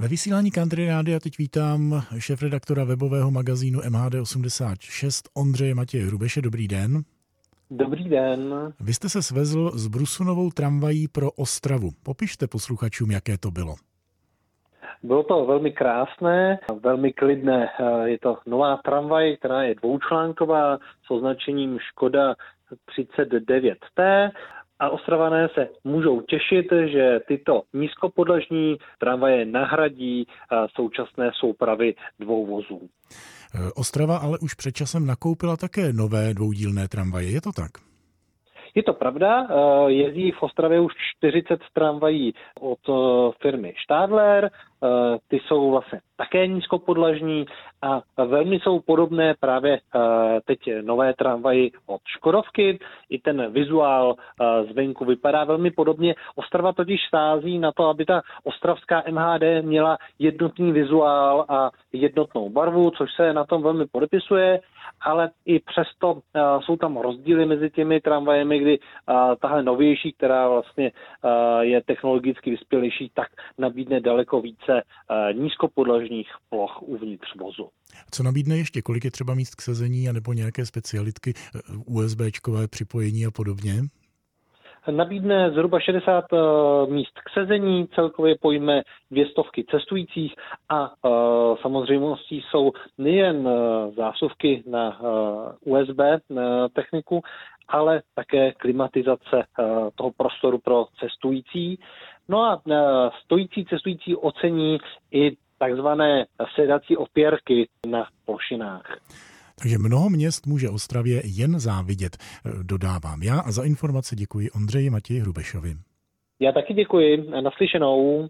Ve vysílání Country Rádia teď vítám šéf-redaktora webového magazínu MHD86 Ondřeje Matěje Hrubeše. Dobrý den. Dobrý den. Vy jste se svezl s Brusunovou tramvají pro Ostravu. Popište posluchačům, jaké to bylo. Bylo to velmi krásné, velmi klidné. Je to nová tramvaj, která je dvoučlánková s označením Škoda 39T a Ostravané se můžou těšit, že tyto nízkopodlažní tramvaje nahradí současné soupravy dvou vozů. Ostrava ale už před časem nakoupila také nové dvoudílné tramvaje, je to tak? Je to pravda, eh, jezdí v Ostravě už 40 tramvají od eh, firmy Stadler, ty jsou vlastně také nízkopodlažní a velmi jsou podobné právě teď nové tramvaji od Škodovky. I ten vizuál zvenku vypadá velmi podobně. Ostrava totiž sází na to, aby ta ostravská MHD měla jednotný vizuál a jednotnou barvu, což se na tom velmi podepisuje ale i přesto jsou tam rozdíly mezi těmi tramvajemi, kdy tahle novější, která vlastně je technologicky vyspělejší, tak nabídne daleko více nízkopodlažních ploch uvnitř vozu. Co nabídne ještě? Kolik je třeba míst k sezení anebo nějaké specialitky, USBčkové připojení a podobně? nabídne zhruba 60 uh, eh, míst k sezení, celkově pojme dvě stovky cestujících a samozřejmostí jsou nejen zásuvky na USB na techniku, ale také klimatizace toho prostoru pro cestující. No a uh, stojící cestující ocení i takzvané sedací opěrky na plošinách. Takže mnoho měst může Ostravě jen závidět, dodávám já a za informace děkuji Ondřeji Matěji Hrubešovi. Já taky děkuji. Naslyšenou.